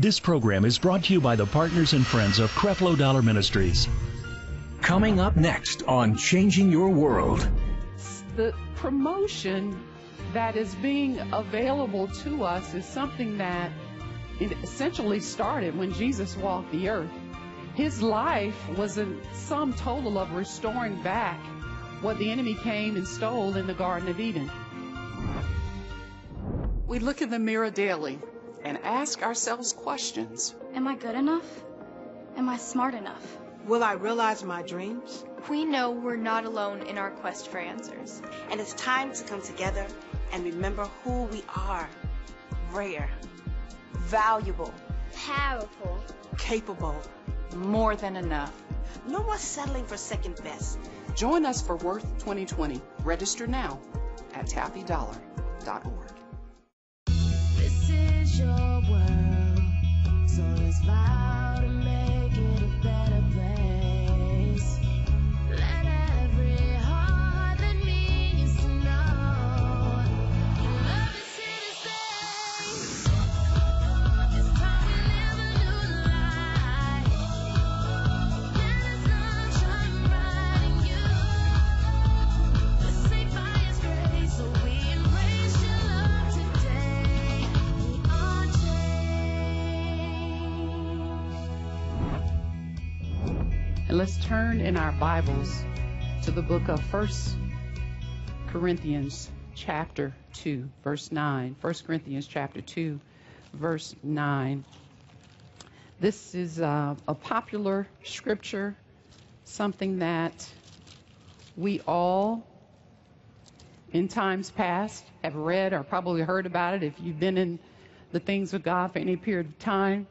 This program is brought to you by the partners and friends of Creflo Dollar Ministries. Coming up next on Changing Your World. The promotion that is being available to us is something that it essentially started when Jesus walked the earth. His life was a sum total of restoring back what the enemy came and stole in the Garden of Eden. We look in the mirror daily and ask ourselves questions. Am I good enough? Am I smart enough? Will I realize my dreams? We know we're not alone in our quest for answers. And it's time to come together and remember who we are. Rare, valuable, powerful, capable, more than enough. No more settling for second best. Join us for Worth 2020. Register now at taffidollar.org. so let's let's turn in our Bibles to the book of First Corinthians chapter 2, verse 9. 1 Corinthians chapter 2, verse 9. This is uh, a popular scripture, something that we all, in times past, have read or probably heard about it if you've been in the things of God for any period of time.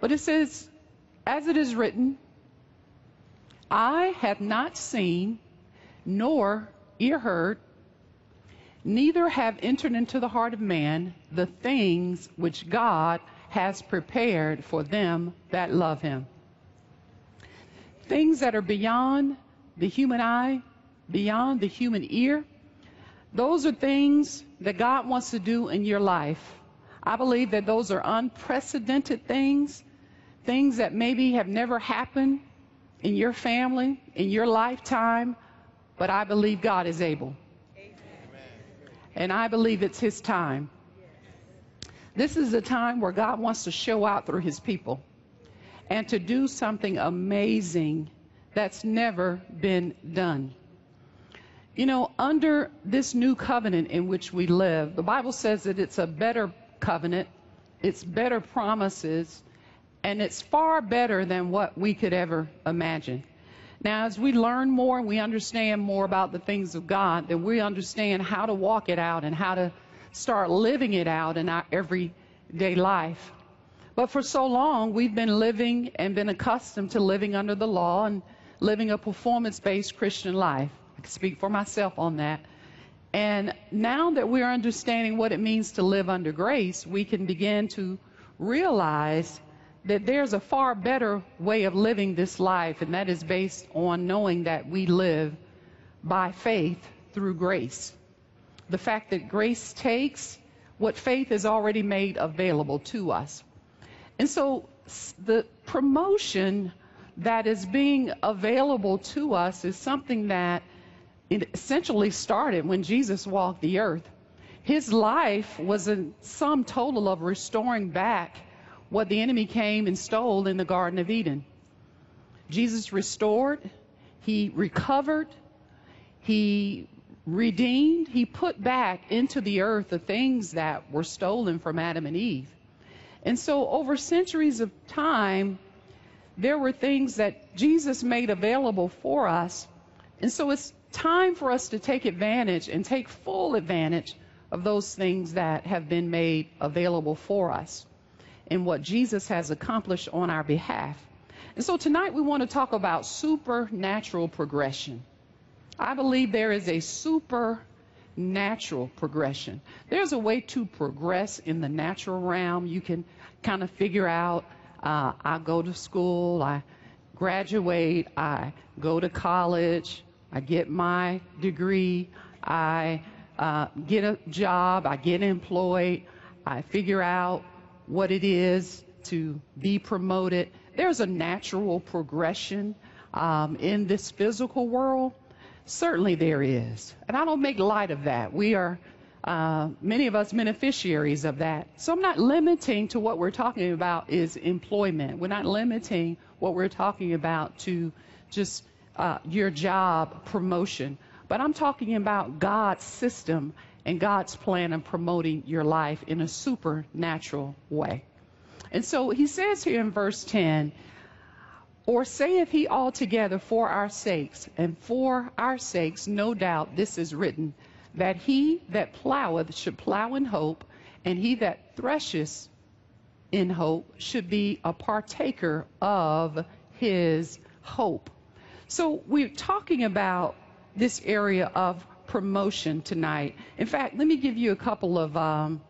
But it says, as it is written, I have not seen, nor ear heard, neither have entered into the heart of man the things which God has prepared for them that love him. Things that are beyond the human eye, beyond the human ear, those are things that God wants to do in your life. I believe that those are unprecedented things, things that maybe have never happened in your family, in your lifetime, but I believe God is able. And I believe it's His time. This is a time where God wants to show out through His people and to do something amazing that's never been done. You know, under this new covenant in which we live, the Bible says that it's a better covenant, it's better promises, and it's far better than what we could ever imagine. Now, as we learn more and we understand more about the things of God, then we understand how to walk it out and how to start living it out in our everyday life. But for so long, we've been living and been accustomed to living under the law and living a performance based Christian life. I can speak for myself on that. And now that we're understanding what it means to live under grace, we can begin to realize that there's a far better way of living this life, and that is based on knowing that we live by faith through grace. The fact that grace takes what faith has already made available to us. And so the promotion that is being available to us is something that essentially started when Jesus walked the earth. His life was a sum total of restoring back what the enemy came and stole in the Garden of Eden. Jesus restored, he recovered, he redeemed, he put back into the earth the things that were stolen from Adam and Eve. And so, over centuries of time, there were things that Jesus made available for us. And so, it's time for us to take advantage and take full advantage of those things that have been made available for us and what Jesus has accomplished on our behalf. And so tonight we want to talk about supernatural progression. I believe there is a supernatural progression. There's a way to progress in the natural realm. You can kind of figure out uh, I go to school, I graduate, I go to college, I get my degree, I uh, get a job, I get employed, I figure out what it is to be promoted. There's a natural progression um, in this physical world. Certainly there is. And I don't make light of that. We are, uh, many of us, beneficiaries of that. So I'm not limiting to what we're talking about is employment. We're not limiting what we're talking about to just uh, your job promotion. But I'm talking about God's system and God's plan of promoting your life in a supernatural way. And so he says here in verse 10, or saith he altogether for our sakes, and for our sakes, no doubt this is written, that he that ploweth should plow in hope, and he that thresheth in hope should be a partaker of his hope. So we're talking about this area of promotion tonight. In fact, let me give you a couple of um,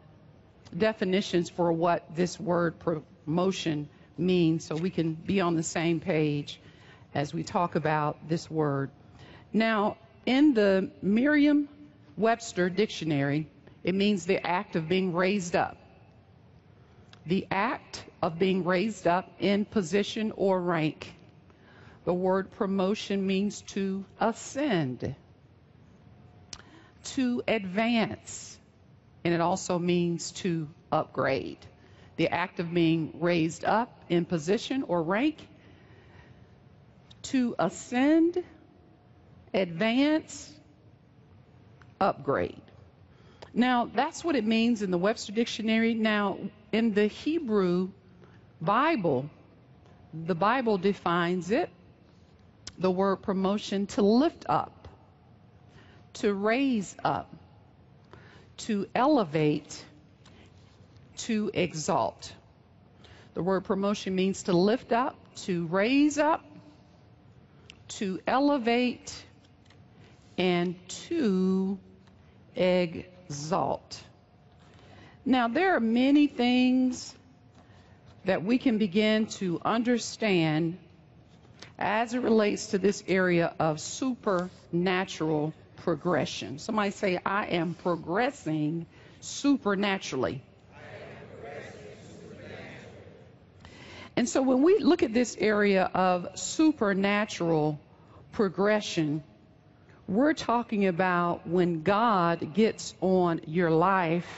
definitions for what this word promotion means so we can be on the same page as we talk about this word. Now, in the Merriam Webster dictionary, it means the act of being raised up. The act of being raised up in position or rank. The word promotion means to ascend, to advance, and it also means to upgrade. The act of being raised up in position or rank, to ascend, advance, upgrade. Now, that's what it means in the Webster Dictionary. Now, in the Hebrew Bible, the Bible defines it, the word promotion, to lift up, to raise up, to elevate, to exalt. The word promotion means to lift up, to raise up, to elevate, and to exalt. Now, there are many things that we can begin to understand as it relates to this area of supernatural progression. Somebody say, I am progressing supernaturally. And so when we look at this area of supernatural progression, we're talking about when God gets on your life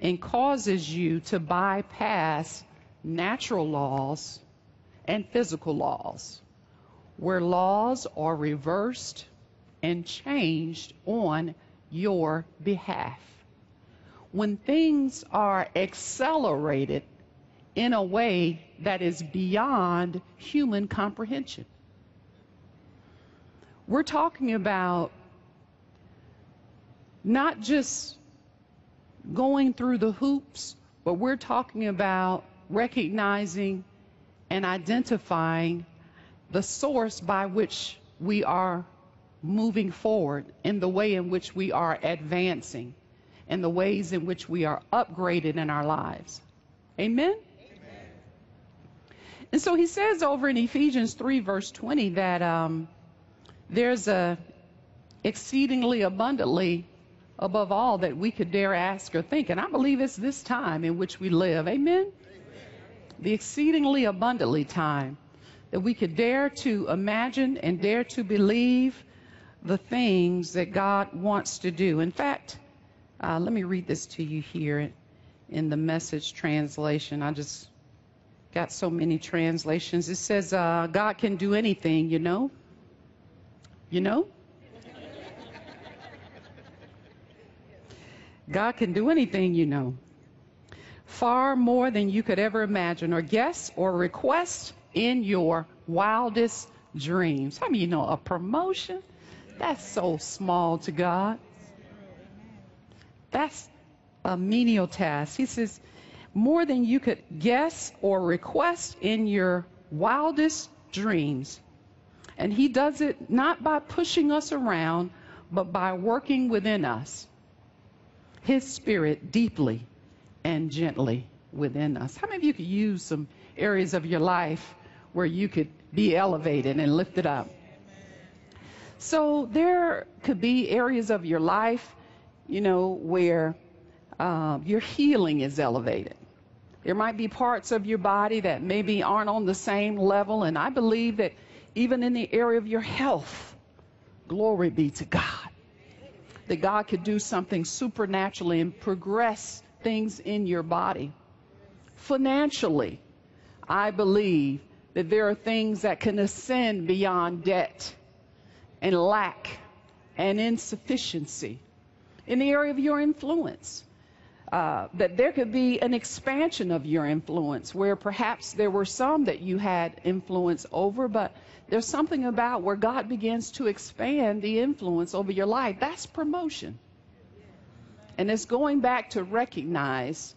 and causes you to bypass natural laws and physical laws, where laws are reversed and changed on your behalf. When things are accelerated in a way that is beyond human comprehension. We're talking about not just going through the hoops, but we're talking about recognizing and identifying the source by which we are moving forward in the way in which we are advancing and the ways in which we are upgraded in our lives. Amen? Amen. And so he says over in Ephesians 3, verse 20, that um, there's a exceedingly abundantly above all that we could dare ask or think. And I believe it's this time in which we live. Amen? Amen. The exceedingly abundantly time that we could dare to imagine and dare to believe the things that God wants to do. In fact, uh, let me read this to you here in the message translation. I just got so many translations. It says, uh, God can do anything, you know. You know? God can do anything, you know. Far more than you could ever imagine or guess or request in your wildest dreams. How I many you know a promotion? That's so small to God. That's a menial task. He says, more than you could guess or request in your wildest dreams. And He does it not by pushing us around, but by working within us. His Spirit deeply and gently within us. How many of you could use some areas of your life where you could be elevated and lifted up? So there could be areas of your life, you know, where um, your healing is elevated. There might be parts of your body that maybe aren't on the same level, and I believe that even in the area of your health, glory be to God, that God could do something supernaturally and progress things in your body. Financially, I believe that there are things that can ascend beyond debt and lack and insufficiency. In the area of your influence, uh, that there could be an expansion of your influence where perhaps there were some that you had influence over, but there's something about where God begins to expand the influence over your life. That's promotion. And it's going back to recognize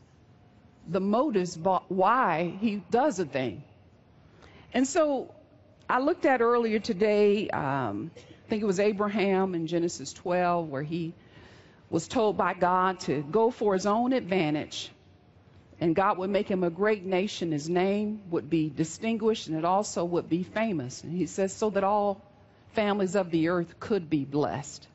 the motives why he does a thing. And so I looked at earlier today, um, I think it was Abraham in Genesis 12, where he was told by God to go for his own advantage. And God would make him a great nation. His name would be distinguished and it also would be famous. And he says, so that all families of the earth could be blessed.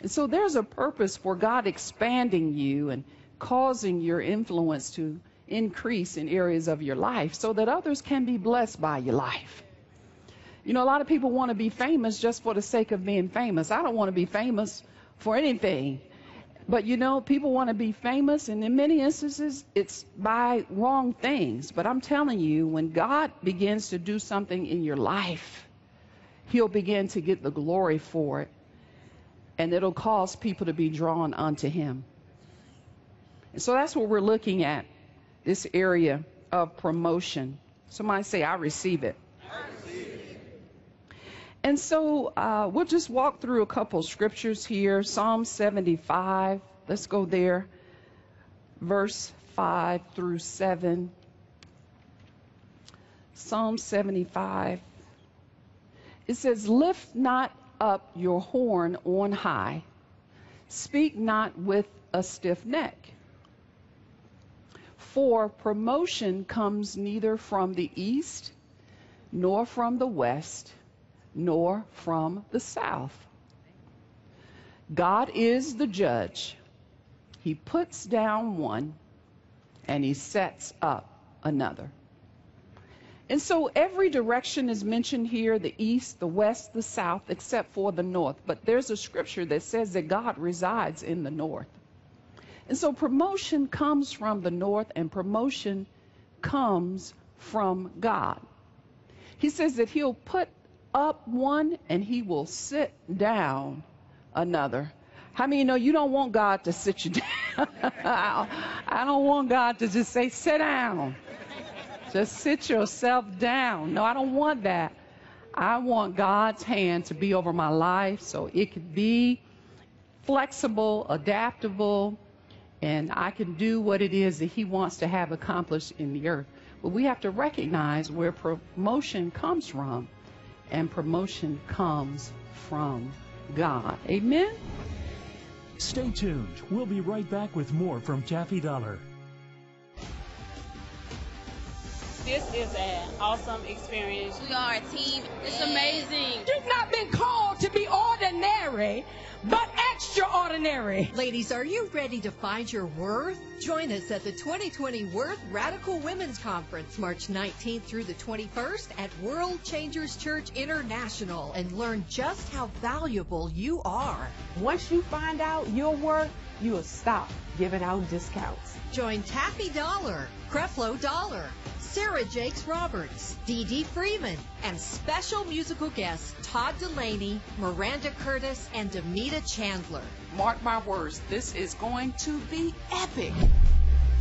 And so there's a purpose for God expanding you and causing your influence to increase in areas of your life so that others can be blessed by your life. You know, a lot of people want to be famous just for the sake of being famous. I don't want to be famous for anything. But you know, people want to be famous, and in many instances, it's by wrong things. But I'm telling you, when God begins to do something in your life, He'll begin to get the glory for it, and it'll cause people to be drawn unto Him. And so that's what we're looking at this area of promotion. Somebody say, I receive it. And so uh, we'll just walk through a couple scriptures here. Psalm 75. Let's go there. Verse 5 through 7. Psalm 75. It says, Lift not up your horn on high, speak not with a stiff neck. For promotion comes neither from the east, nor from the west, nor from the south. God is the judge. He puts down one and he sets up another. And so every direction is mentioned here the east, the west, the south, except for the north. But there's a scripture that says that God resides in the north. And so promotion comes from the north, and promotion comes from God. He says that He'll put up one and he will sit down another. How many you know you don't want God to sit you down? I don't want God to just say, sit down. Just sit yourself down. No, I don't want that. I want God's hand to be over my life so it can be flexible, adaptable, and I can do what it is that He wants to have accomplished in the earth. But we have to recognize where promotion comes from and promotion comes from God. Amen? Stay tuned. We'll be right back with more from Taffi Dollar. This is an awesome experience. We are a team. It's amazing. You've not been called to be ordinary, but extraordinary. Ladies, are you ready to find your worth? Join us at the 2020 Worth Radical Women's Conference, March 19th through the 21st at World Changers Church International and learn just how valuable you are. Once you find out your worth, you will stop giving out discounts. Join Taffi Dollar, Creflo Dollar, Sarah Jakes Roberts, Dee Dee Freeman, and special musical guests Todd Dulaney, Miranda Curtis, and Demita Chandler. Mark my words, this is going to be epic.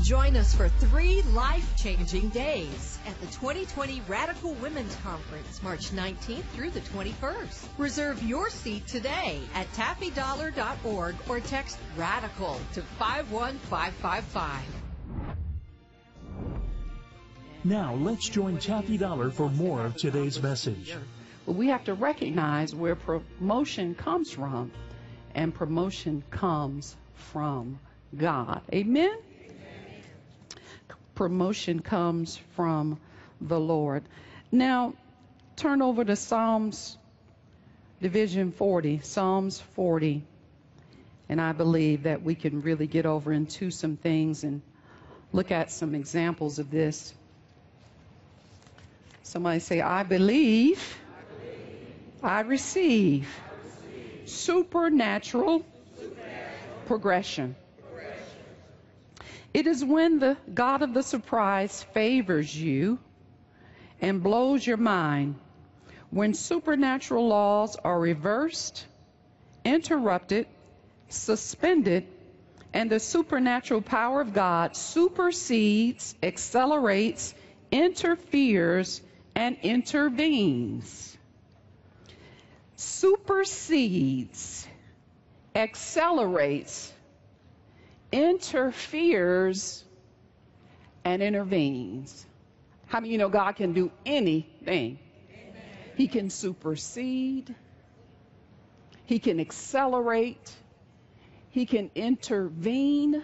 Join us for three life changing days at the 2020 Radical Women's Conference, March 19th through the 21st. Reserve your seat today at taffidollar.org or text RADICAL to 51555. Now let's join Taffi Dollar for more of today's message. We have to recognize where promotion comes from, and promotion comes from God. Amen? Promotion comes from the Lord. Now, turn over to Psalms Division 40, Psalms 40. And I believe that we can really get over into some things and look at some examples of this. Somebody say, I believe, I receive, supernatural, progression. It is when the God of the surprise favors you and blows your mind, when supernatural laws are reversed, interrupted, suspended, and the supernatural power of God supersedes, accelerates, interferes, and intervenes. Supersedes, accelerates, interferes, and intervenes. How many you know God can do anything? He can supersede, He can accelerate, He can intervene,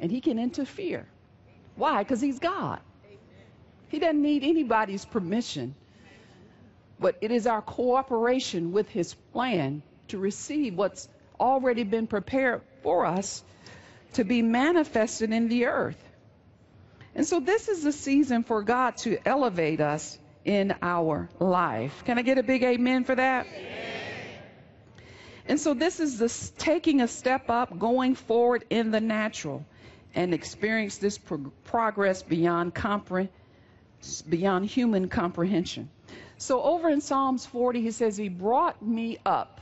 and He can interfere. Why? Because He's God. He doesn't need anybody's permission. But it is our cooperation with His plan to receive what's already been prepared for us to be manifested in the earth. And so this is the season for God to elevate us in our life. Can I get a big amen for that? And so this is taking a step up, going forward in the natural, and experience this pro- progress beyond compre- beyond human comprehension. So over in Psalms 40, he says, He brought me up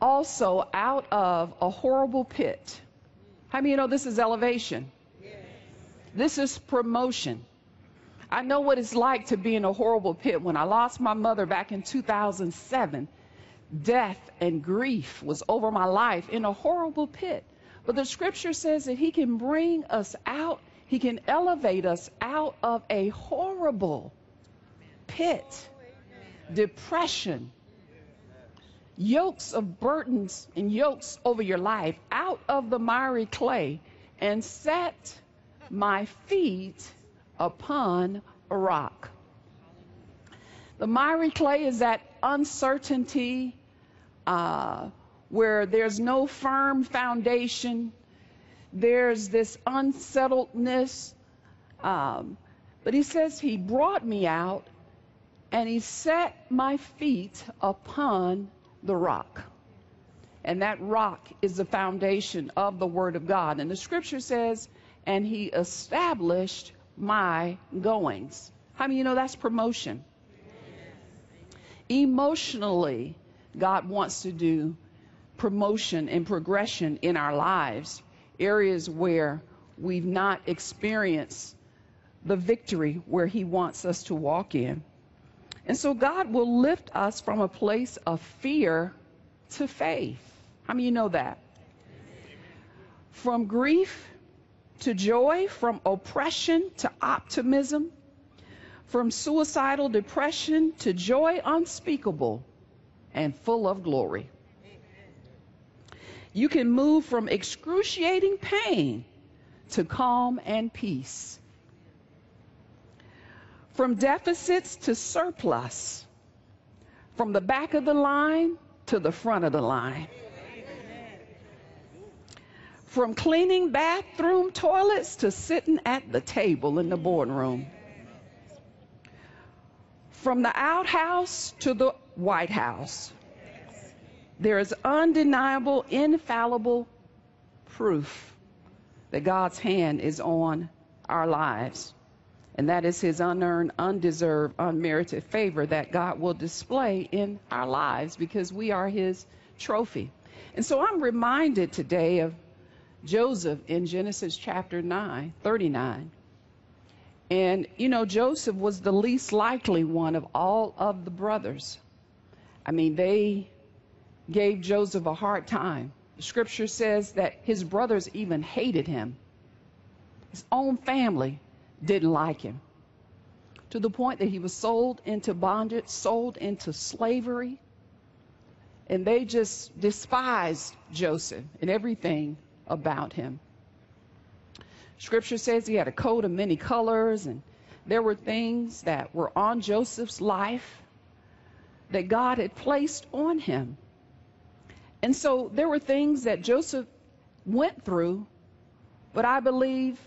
also out of a horrible pit. How many you know this is elevation? This is promotion. I know what it's like to be in a horrible pit. When I lost my mother back in 2007, death and grief was over my life in a horrible pit. But the scripture says that He can bring us out, He can elevate us out of a horrible pit, depression, yokes of burdens and yokes over your life out of the miry clay and set my feet upon a rock. The miry clay is that uncertainty uh, where there's no firm foundation, there's this unsettledness. Um, but he says he brought me out and he set my feet upon the rock. And that rock is the foundation of the Word of God. And the scripture says, and he established my goings. How many you know that's promotion? Emotionally, God wants to do promotion and progression in our lives, areas where we've not experienced the victory where He wants us to walk in. And so God will lift us from a place of fear to faith. How many of you know that? From grief to joy, from oppression to optimism, from suicidal depression to joy unspeakable and full of glory. You can move from excruciating pain to calm and peace. From deficits to surplus. From the back of the line to the front of the line. From cleaning bathroom toilets to sitting at the table in the boardroom. From the outhouse to the White House. There is undeniable, infallible proof that God's hand is on our lives. And that is his unearned, undeserved, unmerited favor that God will display in our lives because we are his trophy. And so I'm reminded today of Joseph in Genesis chapter 9, 39. And, you know, Joseph was the least likely one of all of the brothers. I mean, they gave Joseph a hard time. Scripture says that his brothers even hated him. His own family didn't like him. To the point that he was sold into bondage, sold into slavery. And they just despised Joseph and everything about him. Scripture says he had a coat of many colors, and there were things that were on Joseph's life that God had placed on him. And so there were things that Joseph went through, But I believe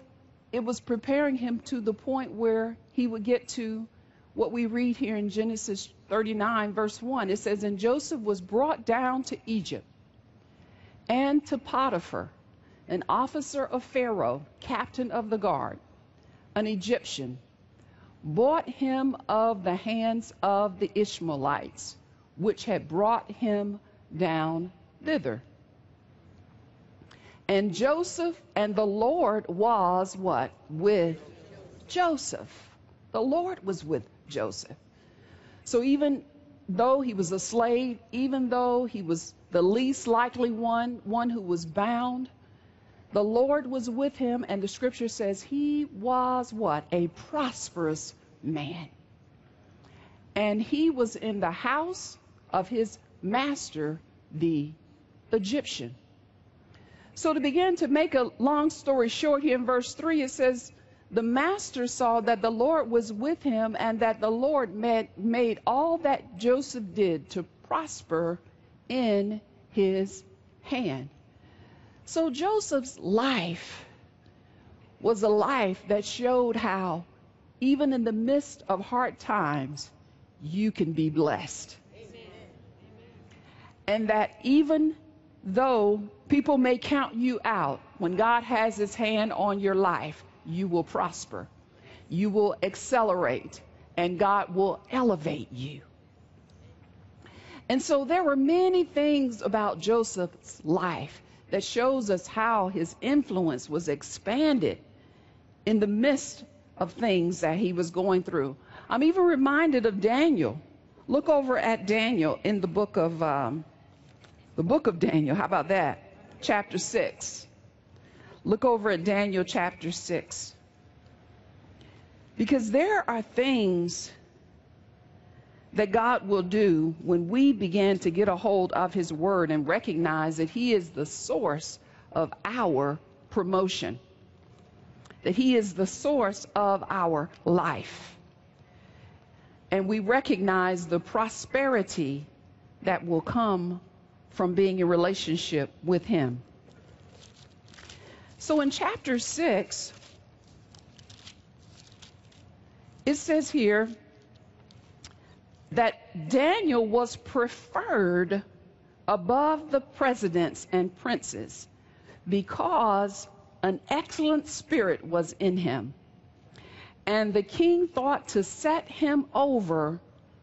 it was preparing him to the point where he would get to what we read here in Genesis 39, verse 1. It says, And Joseph was brought down to Egypt and to Potiphar, an officer of Pharaoh, captain of the guard, an Egyptian, bought him of the hands of the Ishmaelites, which had brought him down thither. And Joseph and the Lord was what? With Joseph. The Lord was with Joseph. So even though he was a slave, even though he was the least likely one, one who was bound, the Lord was with him, and the scripture says he was what? A prosperous man. And he was in the house of his master, the Egyptian. So, to begin to make a long story short, here in verse 3, it says, The master saw that the Lord was with him, and that the Lord made, made all that Joseph did to prosper in his hand. So, Joseph's life was a life that showed how, even in the midst of hard times, you can be blessed. And that even though people may count you out, when God has his hand on your life, you will prosper. You will accelerate, and God will elevate you. And so there were many things about Joseph's life that shows us how his influence was expanded in the midst of things that he was going through. I'm even reminded of Daniel. Look over at Daniel in the book of um, the book of Daniel. How about that? Chapter 6. Look over at Daniel chapter 6. Because there are things that God will do when we begin to get a hold of His Word and recognize that He is the source of our promotion, that He is the source of our life. And we recognize the prosperity that will come from being in relationship with Him. So in chapter 6, it says here that Daniel was preferred above the presidents and princes because an excellent spirit was in him. And the king thought to set him over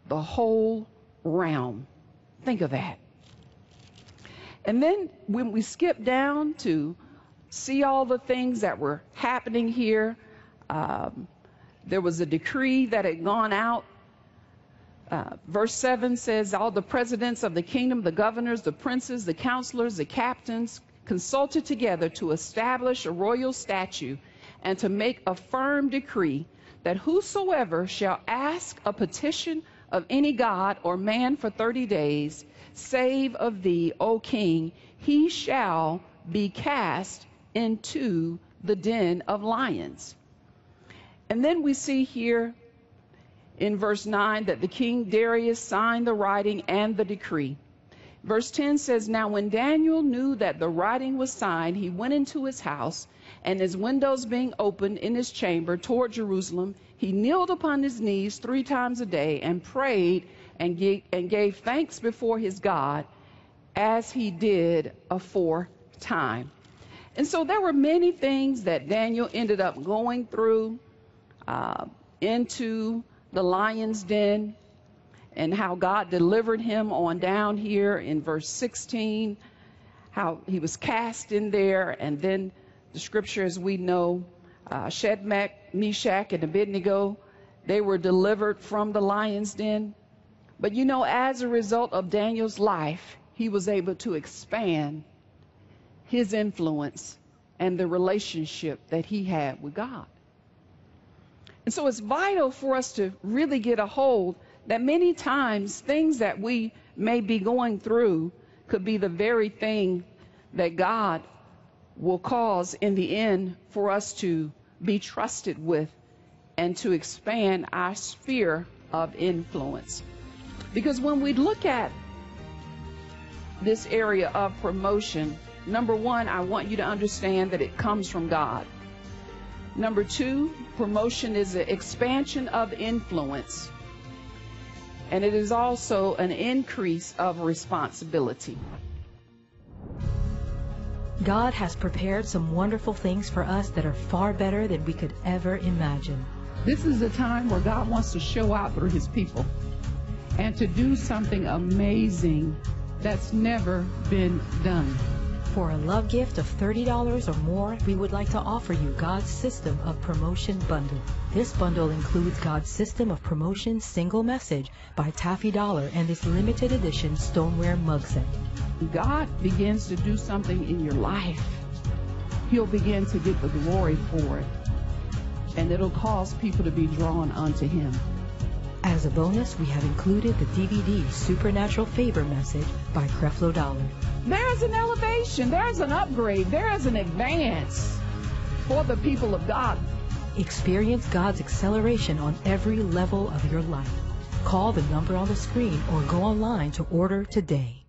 the whole realm. Think of that. And then when we skip down to see all the things that were happening here, um, there was a decree that had gone out. Uh, verse 7 says, All the presidents of the kingdom, the governors, the princes, the counselors, the captains consulted together to establish a royal statute and to make a firm decree that whosoever shall ask a petition of any god or man for 30 days, save of thee, O king, he shall be cast into the den of lions. And then we see here in verse 9 that the king Darius signed the writing and the decree. Verse 10 says, Now when Daniel knew that the writing was signed, he went into his house, and his windows being opened in his chamber toward Jerusalem, he kneeled upon his knees three times a day and prayed and gave, and gave thanks before his God as he did aforetime. And so there were many things that Daniel ended up going through uh, into the lion's den and how God delivered him on down here in verse 16, how he was cast in there, and then the scripture, as we know, uh, Shadrach, Meshach, and Abednego, they were delivered from the lion's den. But you know, as a result of Daniel's life, he was able to expand his influence and the relationship that he had with God. And so it's vital for us to really get a hold that many times things that we may be going through could be the very thing that God will cause in the end for us to be trusted with and to expand our sphere of influence. Because when we look at this area of promotion, Number one, I want you to understand that it comes from God. Number two, promotion is an expansion of influence, and it is also an increase of responsibility. God has prepared some wonderful things for us that are far better than we could ever imagine. This is a time where God wants to show out through his people and to do something amazing that's never been done. For a love gift of $30 or more, we would like to offer you God's System of Promotion Bundle. This bundle includes God's System of Promotion Single Message by Taffi Dollar and this limited edition stoneware mug set. God begins to do something in your life. He'll begin to get the glory for it. And it'll cause people to be drawn unto Him. As a bonus, we have included the DVD Supernatural Favor Message by Creflo Dollar. There's an elevation, there's an upgrade, there is an advance for the people of God. Experience God's acceleration on every level of your life. Call the number on the screen or go online to order today.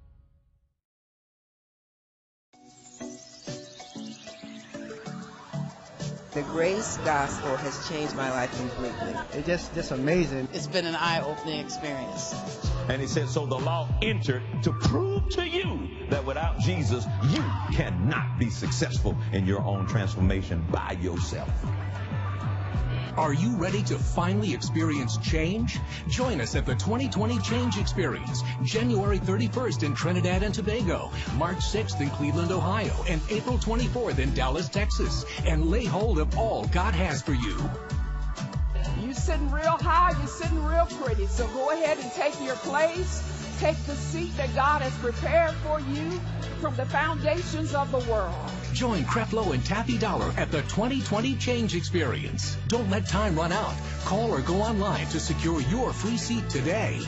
The grace gospel has changed my life completely. It's just, just amazing. It's been an eye-opening experience. And he said, so the law entered to prove to you that without Jesus, you cannot be successful in your own transformation by yourself. Are you ready to finally experience change? Join us at the 2020 Change Experience, January 31st in Trinidad and Tobago, March 6th in Cleveland, Ohio, and April 24th in Dallas, Texas. And lay hold of all God has for you. You're sitting real high, you're sitting real pretty. So go ahead and take your place. Take the seat that God has prepared for you from the foundations of the world. Join Creflo and Taffi Dollar at the 2020 Change Experience. Don't let time run out. Call or go online to secure your free seat today.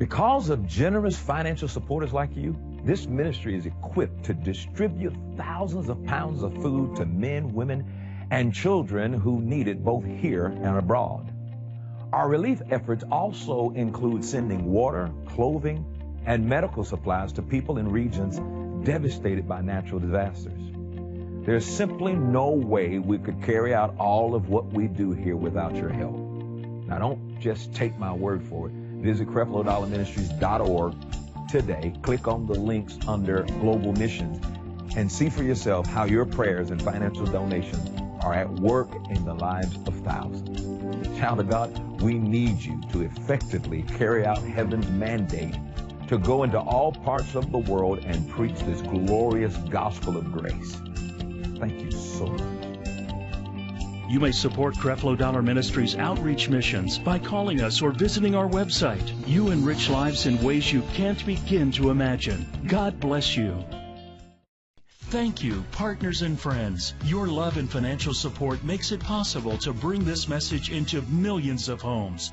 Because of generous financial supporters like you, this ministry is equipped to distribute thousands of pounds of food to men, women, and children who need it both here and abroad. Our relief efforts also include sending water, clothing, and medical supplies to people in regions devastated by natural disasters. There's simply no way we could carry out all of what we do here without your help. Now, don't just take my word for it. Visit CrefloDollarMinistries.org today. Click on the links under Global Missions and see for yourself how your prayers and financial donations are at work in the lives of thousands. Child of God, we need you to effectively carry out heaven's mandate to go into all parts of the world and preach this glorious gospel of grace. Thank you so much. You may support Creflo Dollar Ministries outreach missions by calling us or visiting our website. You enrich lives in ways you can't begin to imagine. God bless you. Thank you, partners and friends. Your love and financial support makes it possible to bring this message into millions of homes.